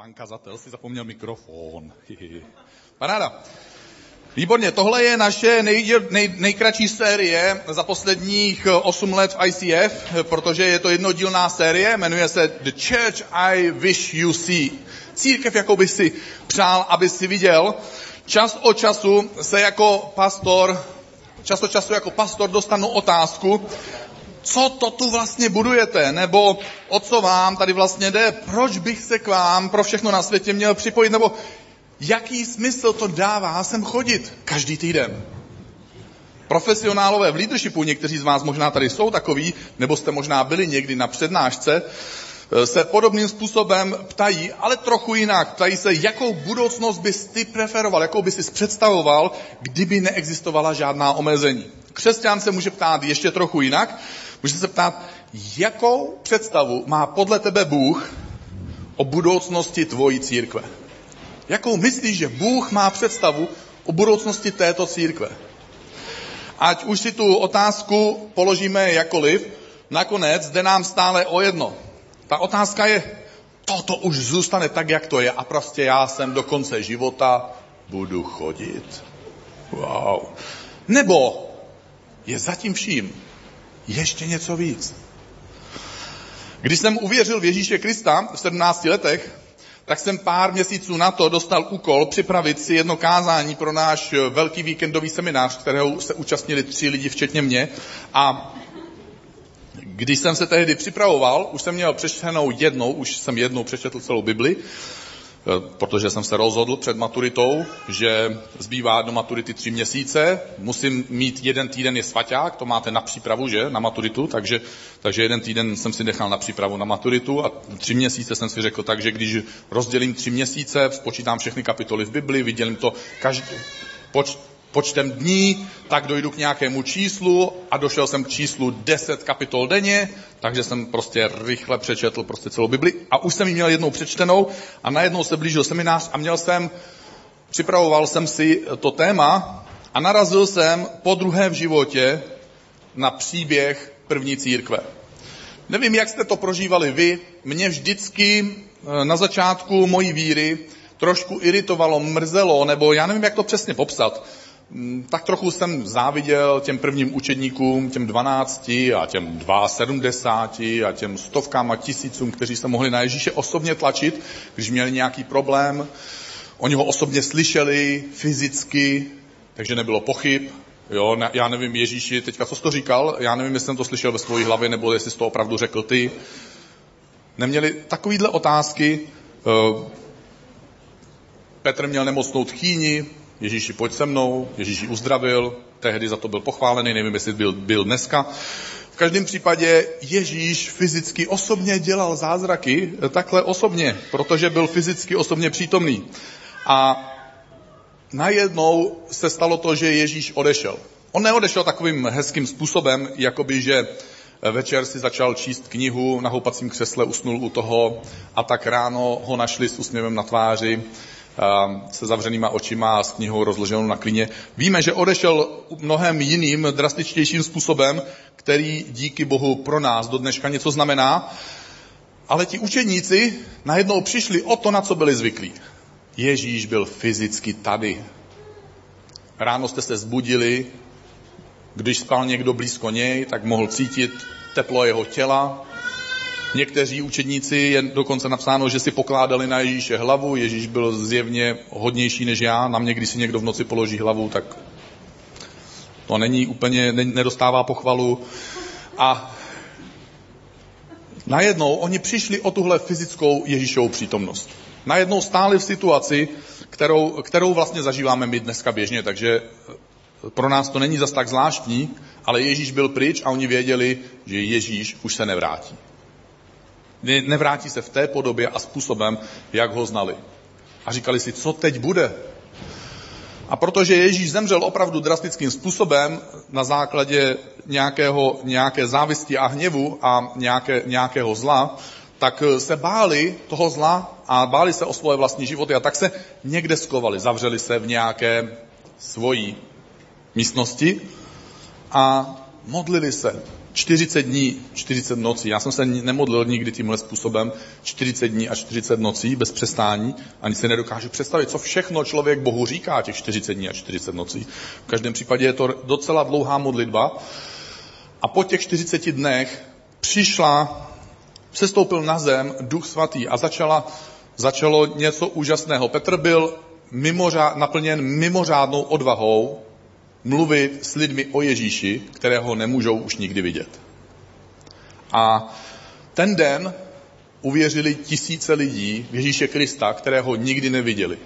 Pan kazatel si zapomněl mikrofon. Paráda. Výborně, tohle je naše nej, nej, nejkratší série za posledních 8 let v ICF, protože je to jednodílná série, jmenuje se The Church I Wish You See. Církev, jakou by si přál, aby si viděl. Čas od času se jako pastor, čas od času jako pastor dostanu otázku, co to tu vlastně budujete, nebo o co vám tady vlastně jde, proč bych se k vám pro všechno na světě měl připojit, nebo jaký smysl to dává sem chodit každý týden. Profesionálové v leadershipu, někteří z vás možná tady jsou takový, nebo jste možná byli někdy na přednášce, se podobným způsobem ptají, ale trochu jinak. Ptají se, jakou budoucnost bys ty preferoval, jakou bys si představoval, kdyby neexistovala žádná omezení. Křesťan se může ptát ještě trochu jinak. Může se ptát, jakou představu má podle tebe Bůh o budoucnosti tvojí církve? Jakou myslíš, že Bůh má představu o budoucnosti této církve? Ať už si tu otázku položíme jakoliv, nakonec jde nám stále o jedno. Ta otázka je, toto už zůstane tak, jak to je a prostě já jsem do konce života budu chodit. Wow. Nebo je zatím vším ještě něco víc. Když jsem uvěřil v Ježíše Krista v 17 letech, tak jsem pár měsíců na to dostal úkol připravit si jedno kázání pro náš velký víkendový seminář, kterého se účastnili tři lidi, včetně mě. A když jsem se tehdy připravoval, už jsem měl přečtenou jednou, už jsem jednou přečetl celou Bibli, protože jsem se rozhodl před maturitou, že zbývá do maturity tři měsíce, musím mít jeden týden je svaťák, to máte na přípravu, že, na maturitu, takže, takže jeden týden jsem si nechal na přípravu na maturitu a tři měsíce jsem si řekl tak, že když rozdělím tři měsíce, spočítám všechny kapitoly v Bibli, vydělím to každý, poč, počtem dní, tak dojdu k nějakému číslu a došel jsem k číslu 10 kapitol denně, takže jsem prostě rychle přečetl prostě celou Bibli a už jsem ji měl jednou přečtenou a najednou se blížil seminář a měl jsem, připravoval jsem si to téma a narazil jsem po druhé v životě na příběh první církve. Nevím, jak jste to prožívali vy, mě vždycky eh, na začátku mojí víry trošku iritovalo, mrzelo, nebo já nevím, jak to přesně popsat. Mm, tak trochu jsem záviděl těm prvním učedníkům, těm 12 a těm 72 a těm stovkám a tisícům, kteří se mohli na Ježíše osobně tlačit, když měli nějaký problém. Oni ho osobně slyšeli fyzicky, takže nebylo pochyb. Jo, ne, já nevím, Ježíši, teďka co jsi to říkal, já nevím, jestli jsem to slyšel ve své hlavě, nebo jestli jsi to opravdu řekl ty. Neměli takovýhle otázky. Eh, Petr měl nemocnou tchýni, Ježíši, pojď se mnou, Ježíši uzdravil, tehdy za to byl pochválený, nevím, jestli byl, byl dneska. V každém případě Ježíš fyzicky osobně dělal zázraky, takhle osobně, protože byl fyzicky osobně přítomný. A najednou se stalo to, že Ježíš odešel. On neodešel takovým hezkým způsobem, jakoby, že večer si začal číst knihu na houpacím křesle, usnul u toho a tak ráno ho našli s úsměvem na tváři se zavřenýma očima a s knihou rozloženou na klině. Víme, že odešel mnohem jiným, drastičtějším způsobem, který díky Bohu pro nás do dneška něco znamená, ale ti učeníci najednou přišli o to, na co byli zvyklí. Ježíš byl fyzicky tady. Ráno jste se zbudili, když spal někdo blízko něj, tak mohl cítit teplo jeho těla, Někteří učedníci je dokonce napsáno, že si pokládali na Ježíše hlavu. Ježíš byl zjevně hodnější než já. Na mě, když si někdo v noci položí hlavu, tak to není úplně, nedostává pochvalu. A najednou oni přišli o tuhle fyzickou Ježíšovou přítomnost. Najednou stáli v situaci, kterou, kterou vlastně zažíváme my dneska běžně, takže pro nás to není zas tak zvláštní, ale Ježíš byl pryč a oni věděli, že Ježíš už se nevrátí. Nevrátí se v té podobě a způsobem, jak ho znali. A říkali si, co teď bude? A protože Ježíš zemřel opravdu drastickým způsobem na základě nějakého, nějaké závisti a hněvu a nějaké, nějakého zla, tak se báli toho zla a báli se o svoje vlastní životy a tak se někde skovali, zavřeli se v nějaké svojí místnosti a modlili se. 40 dní, 40 nocí. Já jsem se nemodlil nikdy tímhle způsobem 40 dní a 40 nocí bez přestání. Ani si nedokážu představit, co všechno člověk Bohu říká těch 40 dní a 40 nocí. V každém případě je to docela dlouhá modlitba. A po těch 40 dnech přišla, sestoupil na zem duch svatý a začala, začalo něco úžasného. Petr byl mimořád, naplněn mimořádnou odvahou mluvit s lidmi o Ježíši, kterého nemůžou už nikdy vidět. A ten den uvěřili tisíce lidí v Ježíše Krista, kterého nikdy neviděli.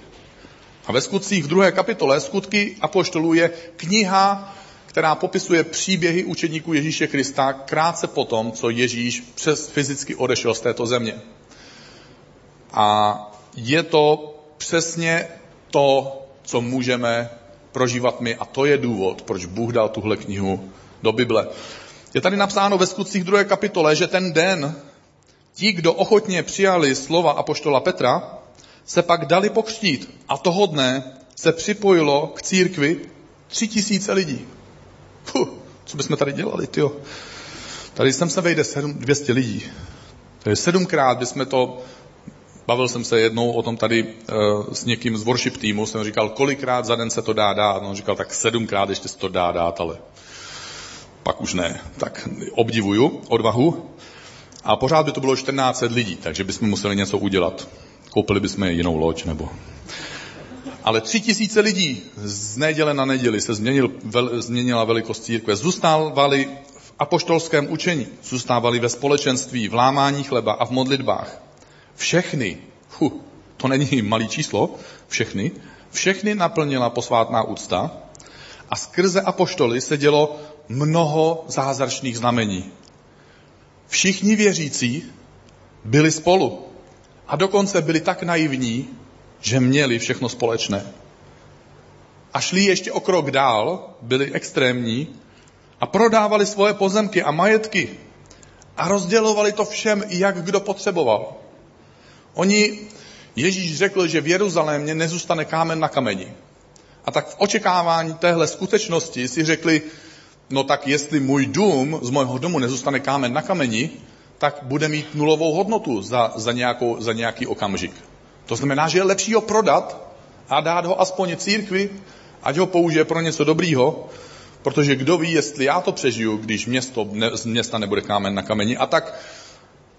A ve skutcích v druhé kapitole Skutky apoštolů je kniha, která popisuje příběhy učeníků Ježíše Krista krátce potom, co Ježíš přes fyzicky odešel z této země. A je to přesně to, co můžeme prožívat my a to je důvod, proč Bůh dal tuhle knihu do Bible. Je tady napsáno ve skutcích druhé kapitole, že ten den ti, kdo ochotně přijali slova apoštola Petra, se pak dali pokřtít a toho dne se připojilo k církvi tři tisíce lidí. Puh, co bychom tady dělali, tyjo? Tady sem se vejde 200 lidí. Je sedmkrát bychom to Bavil jsem se jednou o tom tady uh, s někým z worship týmu, jsem říkal, kolikrát za den se to dá dát. On říkal, tak sedmkrát ještě se to dá dát, ale pak už ne. Tak obdivuju odvahu. A pořád by to bylo 14 lidí, takže bychom museli něco udělat. Koupili bychom jinou loď nebo... Ale tři tisíce lidí z neděle na neděli se změnil, vel, změnila velikost církve. Zůstávali v apoštolském učení, zůstávali ve společenství, v lámání chleba a v modlitbách. Všechny, hu, to není malý číslo, všechny, všechny naplnila posvátná úcta a skrze apoštoly se dělo mnoho zázračných znamení. Všichni věřící byli spolu a dokonce byli tak naivní, že měli všechno společné. A šli ještě o krok dál, byli extrémní a prodávali svoje pozemky a majetky a rozdělovali to všem, jak kdo potřeboval. Oni, Ježíš řekl, že v Jeruzalémě nezůstane kámen na kameni. A tak v očekávání téhle skutečnosti si řekli, no tak jestli můj dům, z mého domu nezůstane kámen na kameni, tak bude mít nulovou hodnotu za, za, nějakou, za nějaký okamžik. To znamená, že je lepší ho prodat a dát ho aspoň církvi, ať ho použije pro něco dobrýho, protože kdo ví, jestli já to přežiju, když město, ne, z města nebude kámen na kameni. A tak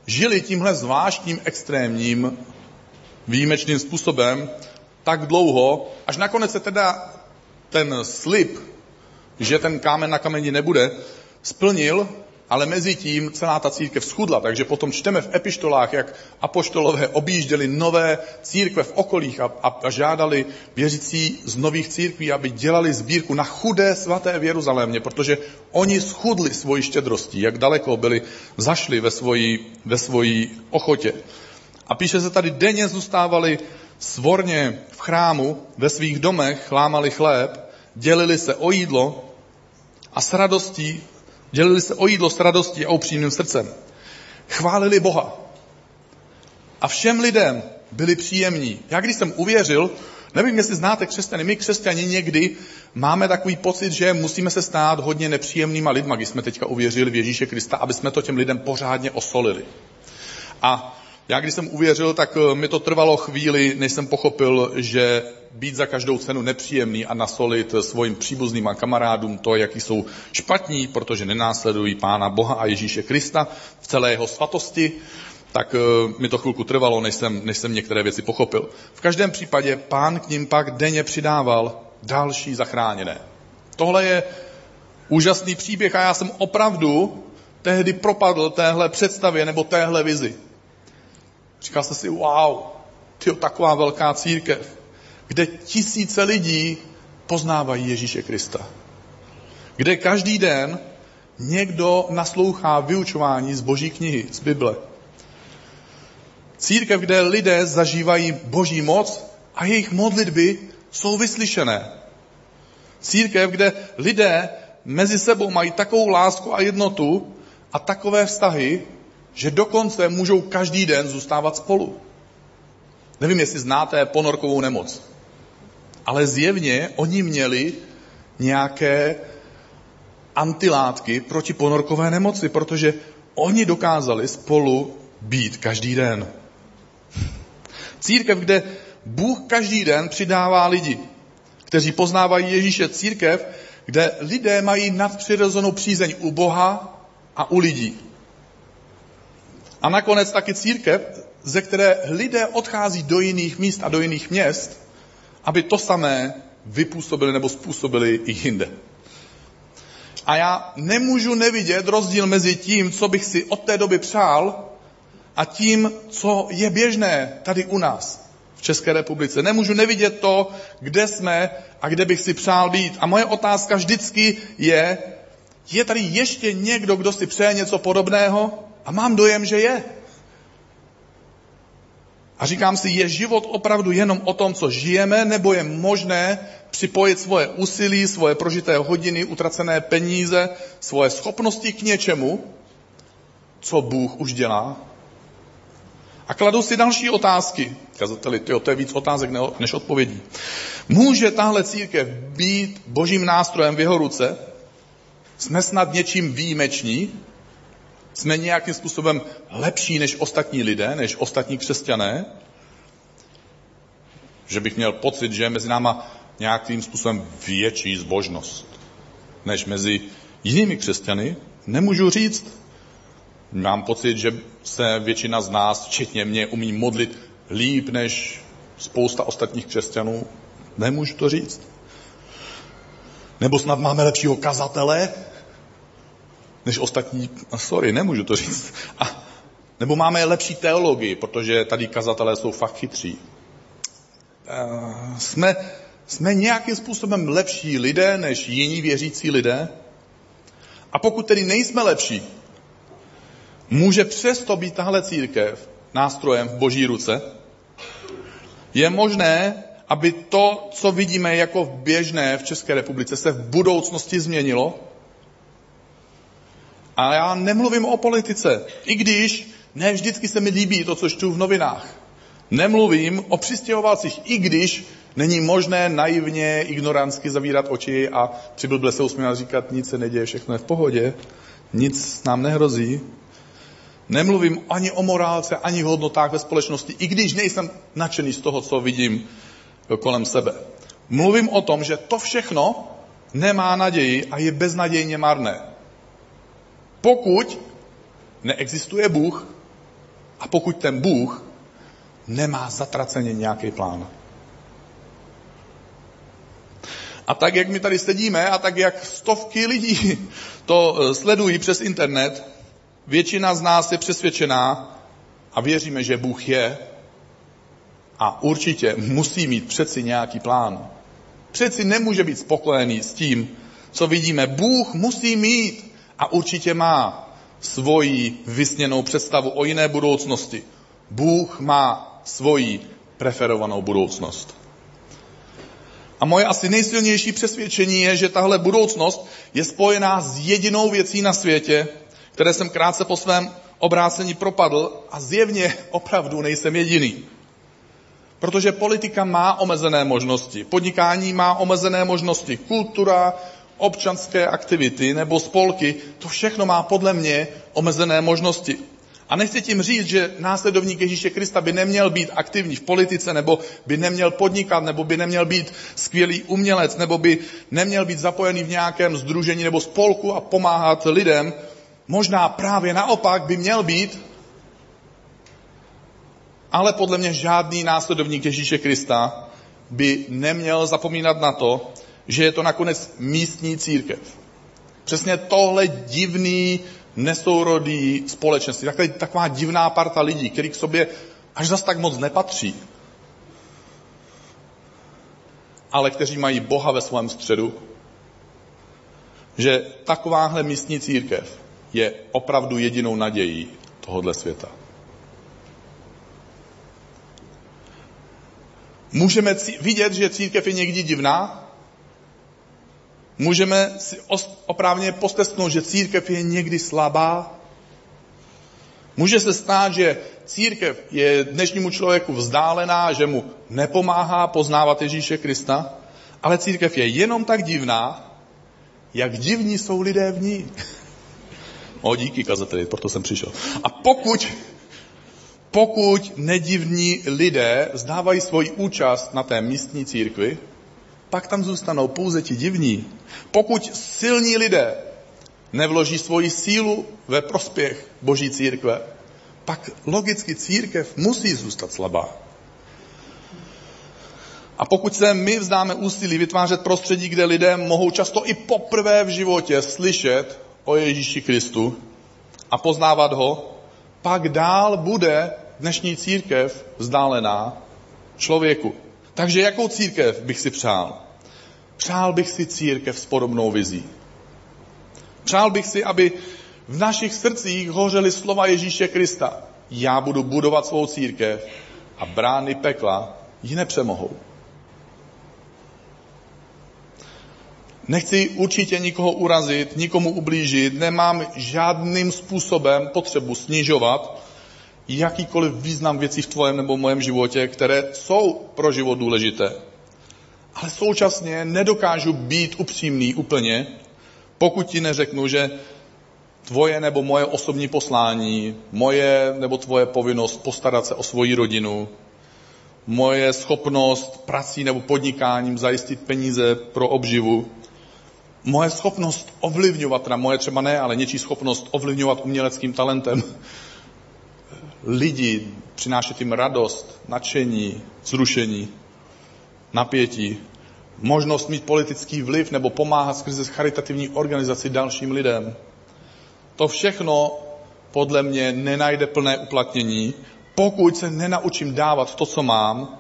žili tímhle zvláštním, extrémním, výjimečným způsobem tak dlouho, až nakonec se teda ten slib, že ten kámen na kameni nebude, splnil, ale mezi tím celá ta církev schudla. Takže potom čteme v epištolách, jak apoštolové objížděli nové církve v okolích a, a, a žádali věřící z nových církví, aby dělali sbírku na chudé svaté v Jeruzalémě, protože oni schudli svoji štědrostí, jak daleko byli zašli ve svoji, ve svoji ochotě. A píše se tady, denně zůstávali svorně v chrámu, ve svých domech, lámali chléb, dělili se o jídlo a s radostí Dělili se o jídlo s radostí a upřímným srdcem. Chválili Boha. A všem lidem byli příjemní. Já když jsem uvěřil, nevím, jestli znáte křesťany, my křesťani někdy máme takový pocit, že musíme se stát hodně nepříjemnýma lidma, když jsme teďka uvěřili v Ježíše Krista, aby jsme to těm lidem pořádně osolili. A já když jsem uvěřil, tak eh, mi to trvalo chvíli, než jsem pochopil, že být za každou cenu nepříjemný a nasolit svým příbuzným a kamarádům to, jaký jsou špatní, protože nenásledují Pána Boha a Ježíše Krista v celé jeho svatosti, tak eh, mi to chvilku trvalo, než jsem, než jsem některé věci pochopil. V každém případě pán k ním pak denně přidával další zachráněné. Tohle je úžasný příběh a já jsem opravdu tehdy propadl téhle představě nebo téhle vizi. Říkal jsem si, wow, ty taková velká církev, kde tisíce lidí poznávají Ježíše Krista. Kde každý den někdo naslouchá vyučování z Boží knihy, z Bible. Církev, kde lidé zažívají Boží moc a jejich modlitby jsou vyslyšené. Církev, kde lidé mezi sebou mají takovou lásku a jednotu a takové vztahy, že dokonce můžou každý den zůstávat spolu. Nevím, jestli znáte ponorkovou nemoc, ale zjevně oni měli nějaké antilátky proti ponorkové nemoci, protože oni dokázali spolu být každý den. Církev, kde Bůh každý den přidává lidi, kteří poznávají Ježíše. Církev, kde lidé mají nadpřirozenou přízeň u Boha a u lidí. A nakonec taky církev, ze které lidé odchází do jiných míst a do jiných měst, aby to samé vypůsobili nebo způsobili i jinde. A já nemůžu nevidět rozdíl mezi tím, co bych si od té doby přál, a tím, co je běžné tady u nás v České republice. Nemůžu nevidět to, kde jsme a kde bych si přál být. A moje otázka vždycky je, je tady ještě někdo, kdo si přeje něco podobného? A mám dojem, že je. A říkám si, je život opravdu jenom o tom, co žijeme, nebo je možné připojit svoje úsilí, svoje prožité hodiny, utracené peníze, svoje schopnosti k něčemu, co Bůh už dělá? A kladu si další otázky. Kazateli, tyjo, to je víc otázek než odpovědí. Může tahle církev být božím nástrojem v jeho ruce? Jsme snad něčím výjimeční? Jsme nějakým způsobem lepší než ostatní lidé, než ostatní křesťané? Že bych měl pocit, že je mezi náma nějakým způsobem větší zbožnost než mezi jinými křesťany? Nemůžu říct. Mám pocit, že se většina z nás, včetně mě, umí modlit líp než spousta ostatních křesťanů. Nemůžu to říct. Nebo snad máme lepšího kazatele než ostatní. Sorry, nemůžu to říct. A, nebo máme lepší teologii, protože tady kazatelé jsou fakt chytří. Uh, jsme, jsme nějakým způsobem lepší lidé než jiní věřící lidé? A pokud tedy nejsme lepší, Může přesto být tahle církev nástrojem v boží ruce? Je možné, aby to, co vidíme jako běžné v České republice, se v budoucnosti změnilo? A já nemluvím o politice, i když ne vždycky se mi líbí to, co čtu v novinách. Nemluvím o přistěhovalcích, i když není možné naivně, ignorantsky zavírat oči a přiblble se usmívat říkat, nic se neděje, všechno je v pohodě, nic nám nehrozí. Nemluvím ani o morálce, ani o hodnotách ve společnosti, i když nejsem nadšený z toho, co vidím kolem sebe. Mluvím o tom, že to všechno nemá naději a je beznadějně marné. Pokud neexistuje Bůh a pokud ten Bůh nemá zatraceně nějaký plán. A tak, jak my tady sedíme a tak, jak stovky lidí to eh, sledují přes internet, Většina z nás je přesvědčená a věříme, že Bůh je a určitě musí mít přeci nějaký plán. Přeci nemůže být spokojený s tím, co vidíme. Bůh musí mít a určitě má svoji vysněnou představu o jiné budoucnosti. Bůh má svoji preferovanou budoucnost. A moje asi nejsilnější přesvědčení je, že tahle budoucnost je spojená s jedinou věcí na světě, které jsem krátce po svém obrácení propadl a zjevně opravdu nejsem jediný. Protože politika má omezené možnosti, podnikání má omezené možnosti, kultura, občanské aktivity nebo spolky, to všechno má podle mě omezené možnosti. A nechci tím říct, že následovník Ježíše Krista by neměl být aktivní v politice, nebo by neměl podnikat, nebo by neměl být skvělý umělec, nebo by neměl být zapojený v nějakém združení nebo spolku a pomáhat lidem, Možná právě naopak by měl být, ale podle mě žádný následovník Ježíše Krista by neměl zapomínat na to, že je to nakonec místní církev. Přesně tohle divný, nesourodý společenství, taková, taková divná parta lidí, který k sobě až zas tak moc nepatří, ale kteří mají Boha ve svém středu, že takováhle místní církev je opravdu jedinou nadějí tohohle světa. Můžeme vidět, že církev je někdy divná. Můžeme si oprávně postesknout, že církev je někdy slabá. Může se stát, že církev je dnešnímu člověku vzdálená, že mu nepomáhá poznávat Ježíše Krista, ale církev je jenom tak divná, jak divní jsou lidé v ní. O, díky kazateli, proto jsem přišel. A pokud, pokud nedivní lidé zdávají svoji účast na té místní církvi, pak tam zůstanou pouze ti divní. Pokud silní lidé nevloží svoji sílu ve prospěch Boží církve, pak logicky církev musí zůstat slabá. A pokud se my vzdáme úsilí vytvářet prostředí, kde lidé mohou často i poprvé v životě slyšet o Ježíši Kristu a poznávat ho, pak dál bude dnešní církev vzdálená člověku. Takže jakou církev bych si přál? Přál bych si církev s podobnou vizí. Přál bych si, aby v našich srdcích hořely slova Ježíše Krista. Já budu budovat svou církev a brány pekla ji nepřemohou. Nechci určitě nikoho urazit, nikomu ublížit, nemám žádným způsobem potřebu snižovat jakýkoliv význam věcí v tvojem nebo v mojem životě, které jsou pro život důležité. Ale současně nedokážu být upřímný úplně, pokud ti neřeknu, že tvoje nebo moje osobní poslání, moje nebo tvoje povinnost postarat se o svoji rodinu, moje schopnost prací nebo podnikáním zajistit peníze pro obživu, moje schopnost ovlivňovat, teda moje třeba ne, ale něčí schopnost ovlivňovat uměleckým talentem lidi, přinášet jim radost, nadšení, zrušení, napětí, možnost mít politický vliv nebo pomáhat skrze charitativní organizaci dalším lidem. To všechno podle mě nenajde plné uplatnění, pokud se nenaučím dávat to, co mám,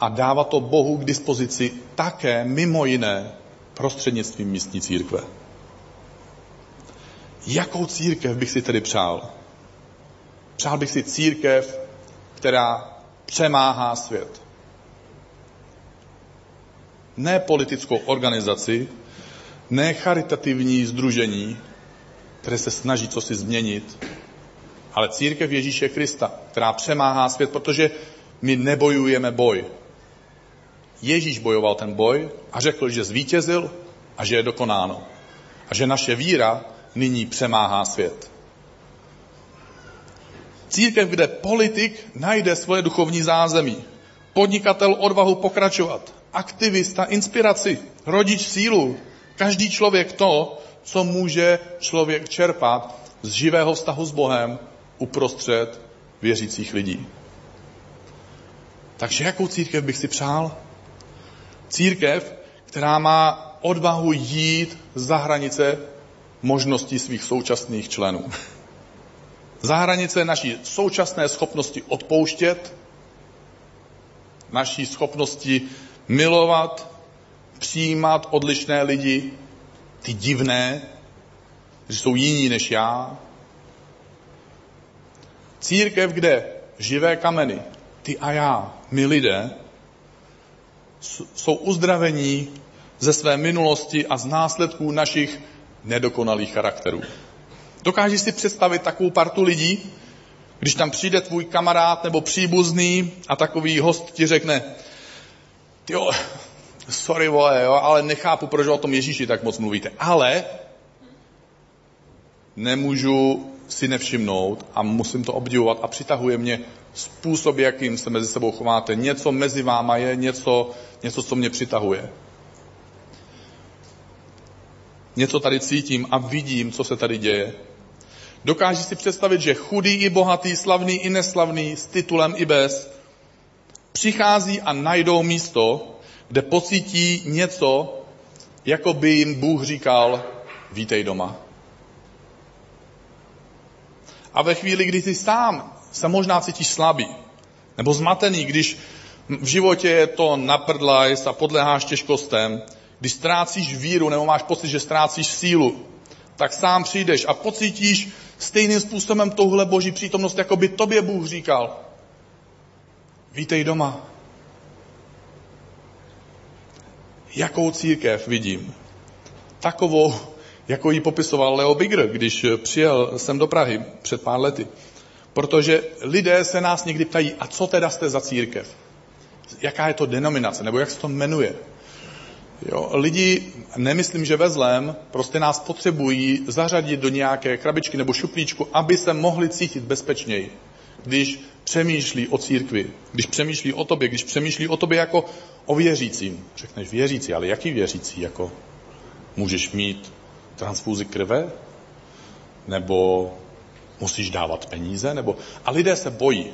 a dávat to Bohu k dispozici také mimo jiné prostřednictvím místní církve. Jakou církev bych si tedy přál? Přál bych si církev, která přemáhá svět. Ne politickou organizaci, ne charitativní združení, které se snaží co si změnit, ale církev Ježíše Krista, která přemáhá svět, protože my nebojujeme boj. Ježíš bojoval ten boj a řekl, že zvítězil a že je dokonáno. A že naše víra nyní přemáhá svět. Církev, kde politik najde svoje duchovní zázemí, podnikatel odvahu pokračovat, aktivista inspiraci, rodič sílu, každý člověk to, co může člověk čerpat z živého vztahu s Bohem uprostřed věřících lidí. Takže jakou církev bych si přál? Církev, která má odvahu jít za hranice možností svých současných členů. Za hranice naší současné schopnosti odpouštět, naší schopnosti milovat, přijímat odlišné lidi, ty divné, že jsou jiní než já. Církev, kde živé kameny, ty a já, my lidé, jsou uzdravení ze své minulosti a z následků našich nedokonalých charakterů. Dokážeš si představit takovou partu lidí, když tam přijde tvůj kamarád nebo příbuzný a takový host ti řekne, jo, sorry vole, jo, ale nechápu, proč o tom Ježíši tak moc mluvíte. Ale nemůžu si nevšimnout a musím to obdivovat a přitahuje mě způsob, jakým se mezi sebou chováte. Něco mezi váma je, něco, něco, co mě přitahuje. Něco tady cítím a vidím, co se tady děje. Dokáží si představit, že chudý i bohatý, slavný i neslavný, s titulem i bez, přichází a najdou místo, kde pocítí něco, jako by jim Bůh říkal, vítej doma. A ve chvíli, kdy ty sám se možná cítíš slabý, nebo zmatený, když v životě je to naprdlajs a podléháš těžkostem, když ztrácíš víru nebo máš pocit, že ztrácíš sílu, tak sám přijdeš a pocítíš stejným způsobem touhle boží přítomnost, jako by tobě Bůh říkal. Vítej doma. Jakou církev vidím? Takovou, jako ji popisoval Leo Bigger, když přijel sem do Prahy před pár lety. Protože lidé se nás někdy ptají, a co teda jste za církev? Jaká je to denominace, nebo jak se to jmenuje? Jo, lidi, nemyslím, že ve zlém, prostě nás potřebují zařadit do nějaké krabičky nebo šuplíčku, aby se mohli cítit bezpečněji, když přemýšlí o církvi, když přemýšlí o tobě, když přemýšlí o tobě jako o věřícím. Řekneš věřící, ale jaký věřící? Jako můžeš mít transfúzi krve? Nebo musíš dávat peníze? Nebo... A lidé se bojí.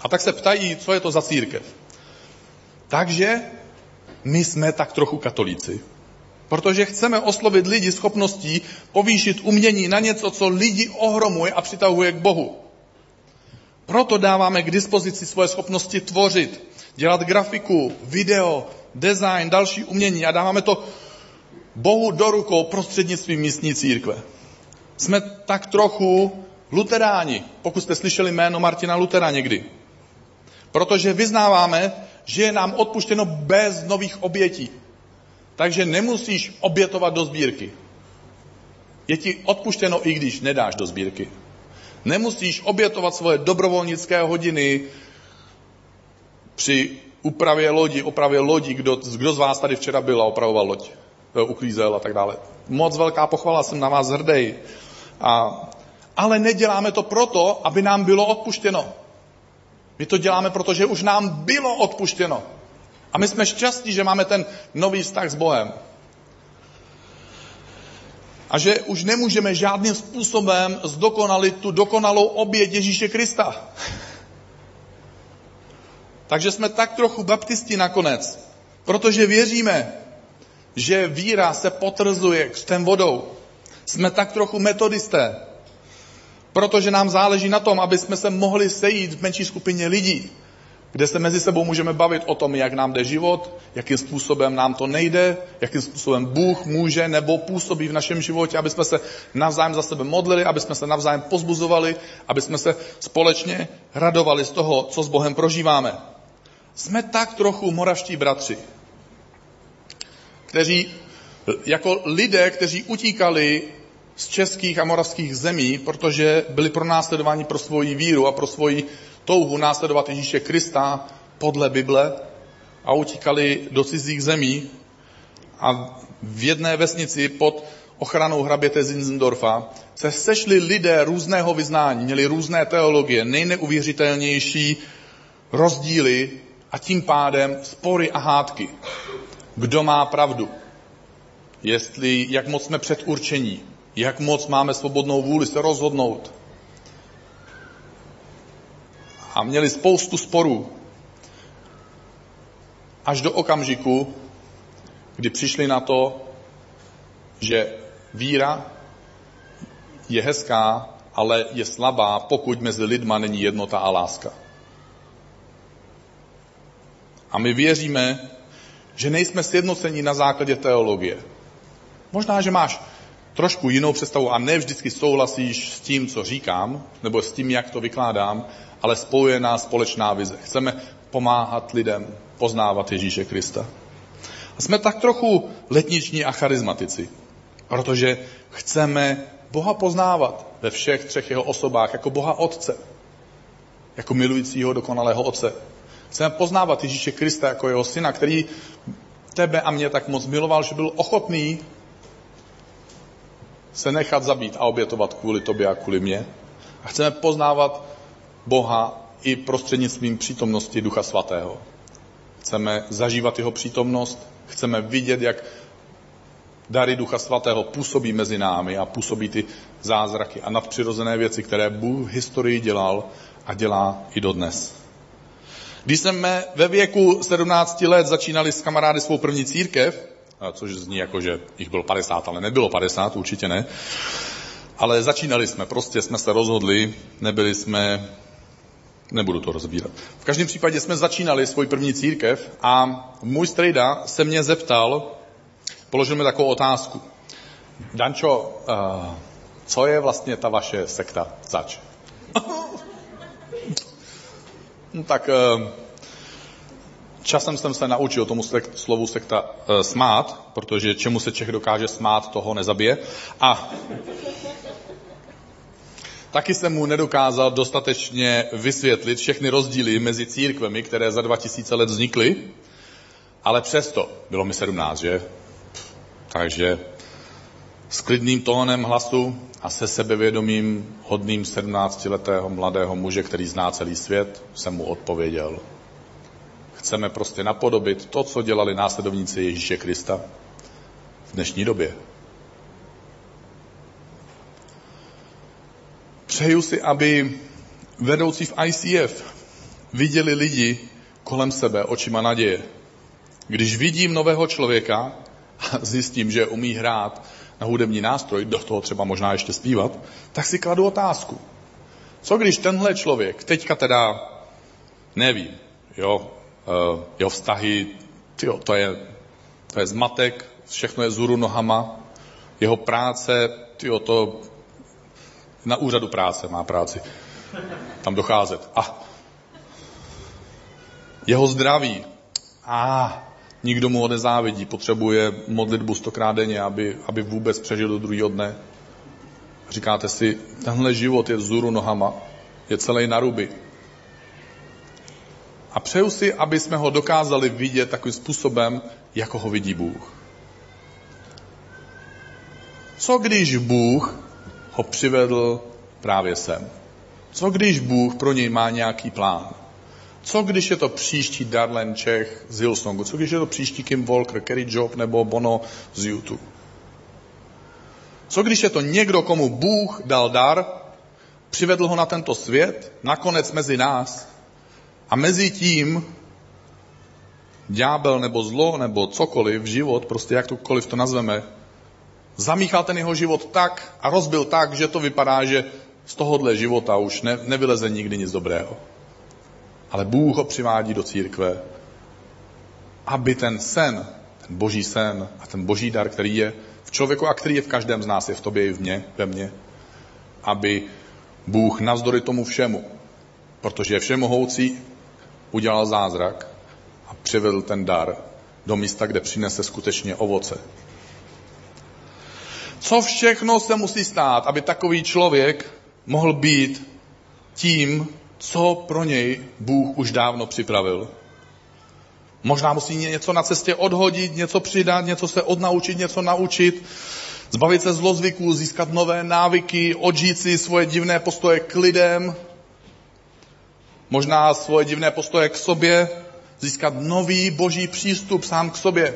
A tak se ptají, co je to za církev. Takže my jsme tak trochu katolíci. Protože chceme oslovit lidi schopností povýšit umění na něco, co lidi ohromuje a přitahuje k Bohu. Proto dáváme k dispozici svoje schopnosti tvořit, dělat grafiku, video, design, další umění a dáváme to Bohu do rukou prostřednictvím místní církve. Jsme tak trochu luteráni, pokud jste slyšeli jméno Martina Lutera někdy. Protože vyznáváme, že je nám odpuštěno bez nových obětí. Takže nemusíš obětovat do sbírky. Je ti odpuštěno, i když nedáš do sbírky. Nemusíš obětovat svoje dobrovolnické hodiny při úpravě lodi, opravě lodi, kdo, kdo z vás tady včera byl a opravoval loď, e, uklízel a tak dále. Moc velká pochvala, jsem na vás hrdý. A, ale neděláme to proto, aby nám bylo odpuštěno. My to děláme, protože už nám bylo odpuštěno. A my jsme šťastní, že máme ten nový vztah s Bohem. A že už nemůžeme žádným způsobem zdokonalit tu dokonalou oběť Ježíše Krista. Takže jsme tak trochu baptisti nakonec, protože věříme, že víra se potrzuje křtem vodou. Jsme tak trochu metodisté, protože nám záleží na tom, aby jsme se mohli sejít v menší skupině lidí, kde se mezi sebou můžeme bavit o tom, jak nám jde život, jakým způsobem nám to nejde, jakým způsobem Bůh může nebo působí v našem životě, aby jsme se navzájem za sebe modlili, aby jsme se navzájem pozbuzovali, aby jsme se společně radovali z toho, co s Bohem prožíváme. Jsme tak trochu moravští bratři, kteří jako lidé, kteří utíkali z českých a moravských zemí, protože byli pronásledováni pro svoji víru a pro svoji touhu následovat Ježíše Krista podle Bible a utíkali do cizích zemí a v jedné vesnici pod ochranou hraběte Zinzendorfa se sešli lidé různého vyznání, měli různé teologie, nejneuvěřitelnější rozdíly a tím pádem spory a hádky. Kdo má pravdu? Jestli, jak moc jsme předurčení, jak moc máme svobodnou vůli se rozhodnout. A měli spoustu sporů. Až do okamžiku, kdy přišli na to, že víra je hezká, ale je slabá, pokud mezi lidma není jednota a láska. A my věříme, že nejsme sjednoceni na základě teologie. Možná, že máš trošku jinou představu a ne vždycky souhlasíš s tím, co říkám, nebo s tím, jak to vykládám, ale spojuje nás společná vize. Chceme pomáhat lidem poznávat Ježíše Krista. A jsme tak trochu letniční a charizmatici, protože chceme Boha poznávat ve všech třech jeho osobách, jako Boha Otce, jako milujícího dokonalého Otce. Chceme poznávat Ježíše Krista jako jeho syna, který tebe a mě tak moc miloval, že byl ochotný se nechat zabít a obětovat kvůli tobě a kvůli mě. A chceme poznávat Boha i prostřednictvím přítomnosti Ducha Svatého. Chceme zažívat jeho přítomnost, chceme vidět, jak dary Ducha Svatého působí mezi námi a působí ty zázraky a nadpřirozené věci, které Bůh v historii dělal a dělá i dodnes. Když jsme ve věku 17 let začínali s kamarády svou první církev, což zní jako, že jich bylo 50, ale nebylo 50, určitě ne. Ale začínali jsme, prostě jsme se rozhodli, nebyli jsme, nebudu to rozbírat. V každém případě jsme začínali svůj první církev a můj strejda se mě zeptal, položil mi takovou otázku. Dančo, uh, co je vlastně ta vaše sekta zač? no, tak uh, Časem jsem se naučil tomu sekt, slovu sekta e, smát, protože čemu se Čech dokáže smát, toho nezabije. A taky jsem mu nedokázal dostatečně vysvětlit všechny rozdíly mezi církvemi, které za 2000 let vznikly, ale přesto, bylo mi 17, že? Takže s klidným tónem hlasu a se sebevědomím hodným 17-letého mladého muže, který zná celý svět, jsem mu odpověděl. Chceme prostě napodobit to, co dělali následovníci Ježíše Krista v dnešní době. Přeju si, aby vedoucí v ICF viděli lidi kolem sebe očima naděje. Když vidím nového člověka a zjistím, že umí hrát na hudební nástroj, do toho třeba možná ještě zpívat, tak si kladu otázku. Co když tenhle člověk, teďka teda nevím, jo, uh, jeho vztahy, tyjo, to je, to je zmatek, všechno je zuru nohama, jeho práce, tyjo, to na úřadu práce má práci, tam docházet. A jeho zdraví, a nikdo mu ho nezávidí, potřebuje modlitbu stokrát denně, aby, aby vůbec přežil do druhého dne. Říkáte si, tenhle život je vzůru nohama, je celý na ruby. A přeju si, aby jsme ho dokázali vidět takovým způsobem, jako ho vidí Bůh. Co když Bůh ho přivedl právě sem? Co když Bůh pro něj má nějaký plán? Co když je to příští Darlen Čech z Hillsongu? Co když je to příští Kim Walker, Kerry Job nebo Bono z YouTube? Co když je to někdo, komu Bůh dal dar, přivedl ho na tento svět, nakonec mezi nás a mezi tím ďábel nebo zlo nebo cokoliv, život, prostě jakkoliv to nazveme, zamíchal ten jeho život tak a rozbil tak, že to vypadá, že z tohohle života už ne, nevyleze nikdy nic dobrého. Ale Bůh ho přivádí do církve, aby ten sen, ten boží sen a ten boží dar, který je v člověku a který je v každém z nás, je v tobě i v mně, ve mně, aby Bůh navzdory tomu všemu, protože je všemohoucí, udělal zázrak a přivedl ten dar do místa, kde přinese skutečně ovoce. Co všechno se musí stát, aby takový člověk mohl být tím, co pro něj Bůh už dávno připravil. Možná musí něco na cestě odhodit, něco přidat, něco se odnaučit, něco naučit, zbavit se zlozvyků, získat nové návyky, odžít si svoje divné postoje k lidem, možná svoje divné postoje k sobě, získat nový boží přístup sám k sobě,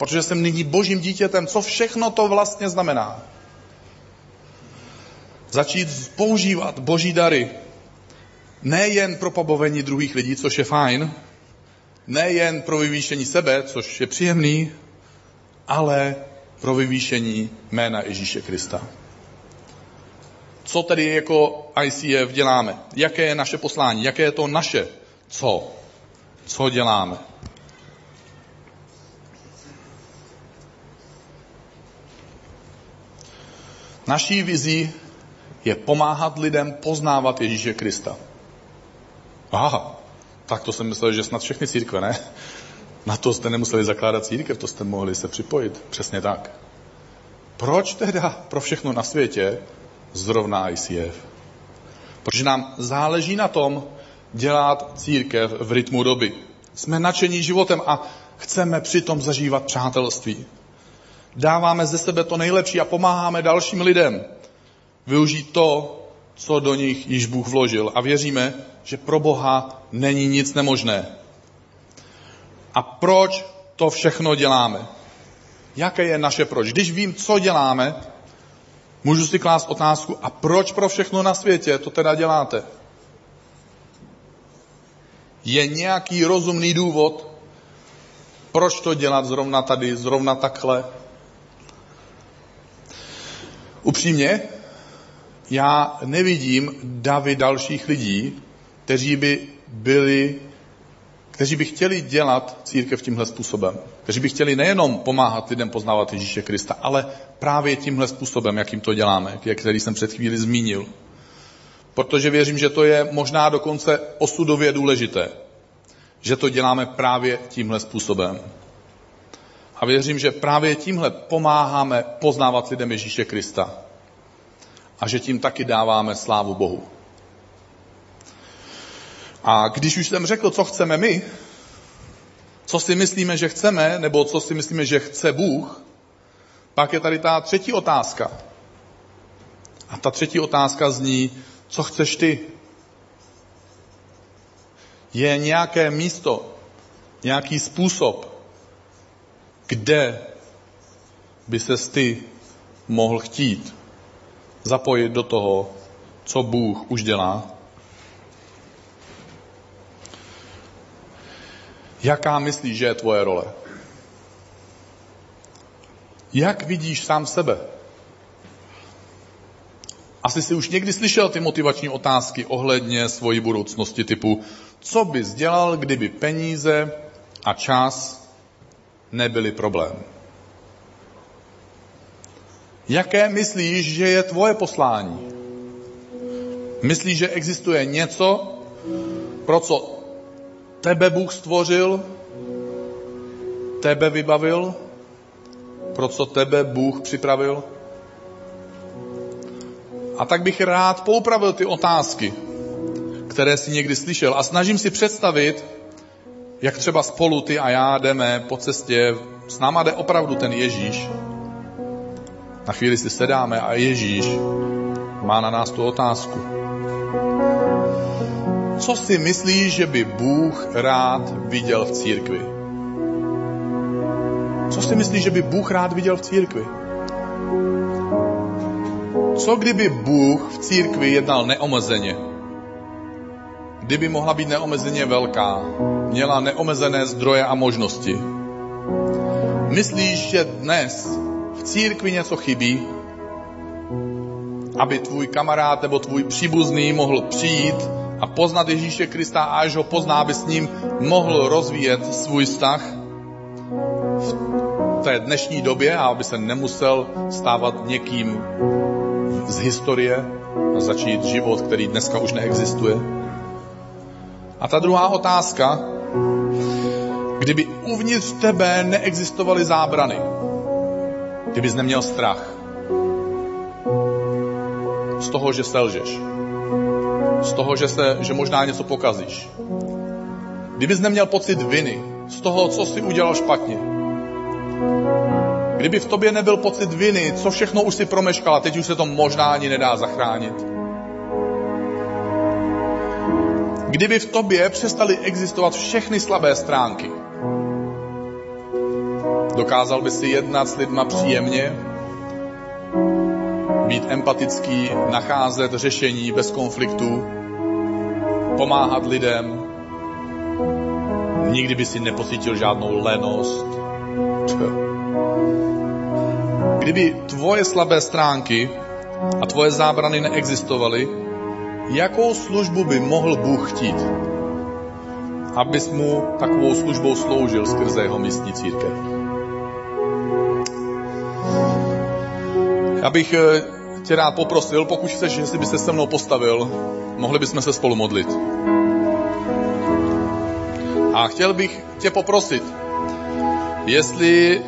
protože jsem nyní božím dítětem. Co všechno to vlastně znamená? Začít používat boží dary, nejen pro pobavení druhých lidí, což je fajn, nejen pro vyvýšení sebe, což je příjemný, ale pro vyvýšení jména Ježíše Krista. Co tedy jako ICF děláme? Jaké je naše poslání? Jaké je to naše co? Co děláme? Naší vizí je pomáhat lidem poznávat Ježíše Krista. Aha, tak to jsem myslel, že snad všechny církve, ne? Na to jste nemuseli zakládat církev, to jste mohli se připojit. Přesně tak. Proč teda pro všechno na světě zrovna ICF? Protože nám záleží na tom dělat církev v rytmu doby. Jsme nadšení životem a chceme přitom zažívat přátelství. Dáváme ze sebe to nejlepší a pomáháme dalším lidem využít to, co do nich již Bůh vložil. A věříme, že pro Boha není nic nemožné. A proč to všechno děláme? Jaké je naše proč? Když vím, co děláme, můžu si klást otázku, a proč pro všechno na světě to teda děláte? Je nějaký rozumný důvod, proč to dělat zrovna tady, zrovna takhle? Upřímně, já nevidím davy dalších lidí, kteří by byli, kteří by chtěli dělat církev tímhle způsobem. Kteří by chtěli nejenom pomáhat lidem poznávat Ježíše Krista, ale právě tímhle způsobem, jakým to děláme, který jsem před chvíli zmínil. Protože věřím, že to je možná dokonce osudově důležité, že to děláme právě tímhle způsobem. A věřím, že právě tímhle pomáháme poznávat lidem Ježíše Krista. A že tím taky dáváme slávu Bohu. A když už jsem řekl, co chceme my, co si myslíme, že chceme, nebo co si myslíme, že chce Bůh, Pak je tady ta třetí otázka. A ta třetí otázka zní, co chceš ty? Je nějaké místo, nějaký způsob, kde by se ty mohl chtít zapojit do toho, co Bůh už dělá? Jaká myslíš, že je tvoje role? Jak vidíš sám sebe? Asi si už někdy slyšel ty motivační otázky ohledně svojí budoucnosti typu, co bys dělal, kdyby peníze a čas nebyly problém. Jaké myslíš, že je tvoje poslání? Myslíš, že existuje něco, pro co tebe Bůh stvořil, tebe vybavil, pro co tebe Bůh připravil? A tak bych rád poupravil ty otázky, které si někdy slyšel a snažím si představit, jak třeba spolu ty a já jdeme po cestě, s náma jde opravdu ten Ježíš. Na chvíli si sedáme a Ježíš má na nás tu otázku. Co si myslíš, že by Bůh rád viděl v církvi? Co si myslíš, že by Bůh rád viděl v církvi? Co kdyby Bůh v církvi jednal neomezeně? Kdyby mohla být neomezeně velká, měla neomezené zdroje a možnosti. Myslíš, že dnes v církvi něco chybí, aby tvůj kamarád nebo tvůj příbuzný mohl přijít a poznat Ježíše Krista a až ho pozná, aby s ním mohl rozvíjet svůj vztah v té dnešní době a aby se nemusel stávat někým z historie a začít život, který dneska už neexistuje. A ta druhá otázka, kdyby uvnitř tebe neexistovaly zábrany, kdybys neměl strach z toho, že selžeš, z toho, že, se, že možná něco pokazíš, kdybys neměl pocit viny z toho, co jsi udělal špatně, Kdyby v tobě nebyl pocit viny, co všechno už si promeškal a teď už se to možná ani nedá zachránit. Kdyby v tobě přestaly existovat všechny slabé stránky, dokázal by si jednat s lidma příjemně, být empatický, nacházet řešení bez konfliktů, pomáhat lidem, nikdy by si nepocítil žádnou lenost. Kdyby tvoje slabé stránky a tvoje zábrany neexistovaly, jakou službu by mohl Bůh chtít? Abys mu takovou službou sloužil skrze jeho místní církev. Já bych eh, tě rád poprosil, pokud chceš, jestli by se se mnou postavil, mohli bychom se spolu modlit. A chtěl bych tě poprosit, jestli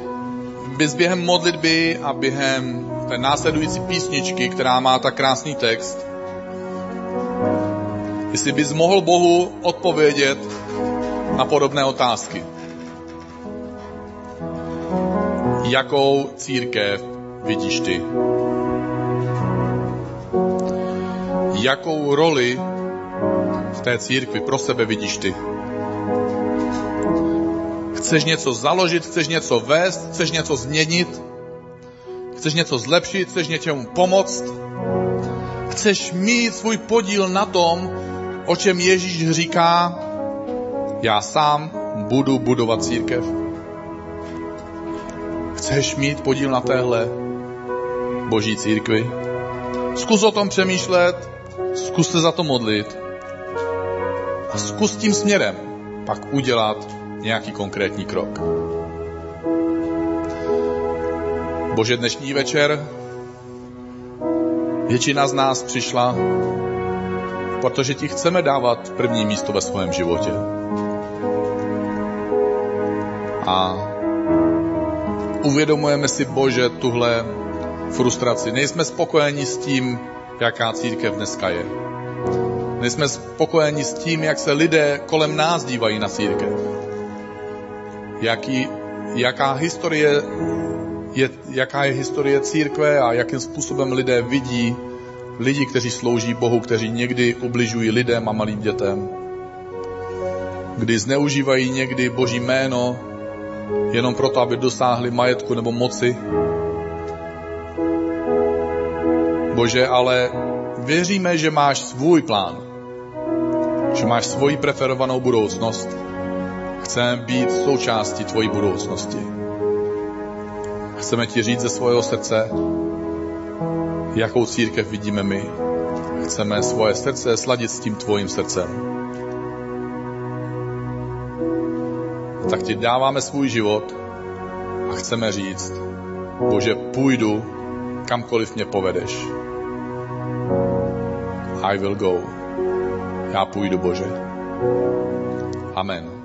bys během modlitby a během té následující písničky, která má tak krásný text, jestli bys mohl Bohu odpovědět na podobné otázky. Jakou církev vidíš ty? Jakou roli v té církvi pro sebe vidíš ty? Chceš něco založit, chceš něco vést, chceš něco změnit, chceš něco zlepšit, chceš něčemu pomoct, chceš mít svůj podíl na tom, o čem Ježíš říká, já sám budu budovat církev. Chceš mít podíl na téhle boží církvi? Zkus o tom přemýšlet, zkus se za to modlit a zkus tím směrem pak udělat nějaký konkrétní krok. Bože, dnešní večer většina z nás přišla, protože ti chceme dávat první místo ve svém životě. A uvědomujeme si, Bože, tuhle frustraci. Nejsme spokojeni s tím, jaká církev dneska je. Nejsme spokojeni s tím, jak se lidé kolem nás dívají na církev jaký, jaká historie je, jaká je historie církve a jakým způsobem lidé vidí lidi, kteří slouží Bohu, kteří někdy ubližují lidem a malým dětem. Kdy zneužívají někdy Boží jméno jenom proto, aby dosáhli majetku nebo moci. Bože, ale věříme, že máš svůj plán, že máš svoji preferovanou budoucnost. Chceme být součástí tvojí budoucnosti. Chceme ti říct ze svého srdce, jakou církev vidíme my. Chceme svoje srdce sladit s tím tvojím srdcem. Tak ti dáváme svůj život a chceme říct, Bože, půjdu, kamkoliv mě povedeš. I will go. Já půjdu, Bože. Amen.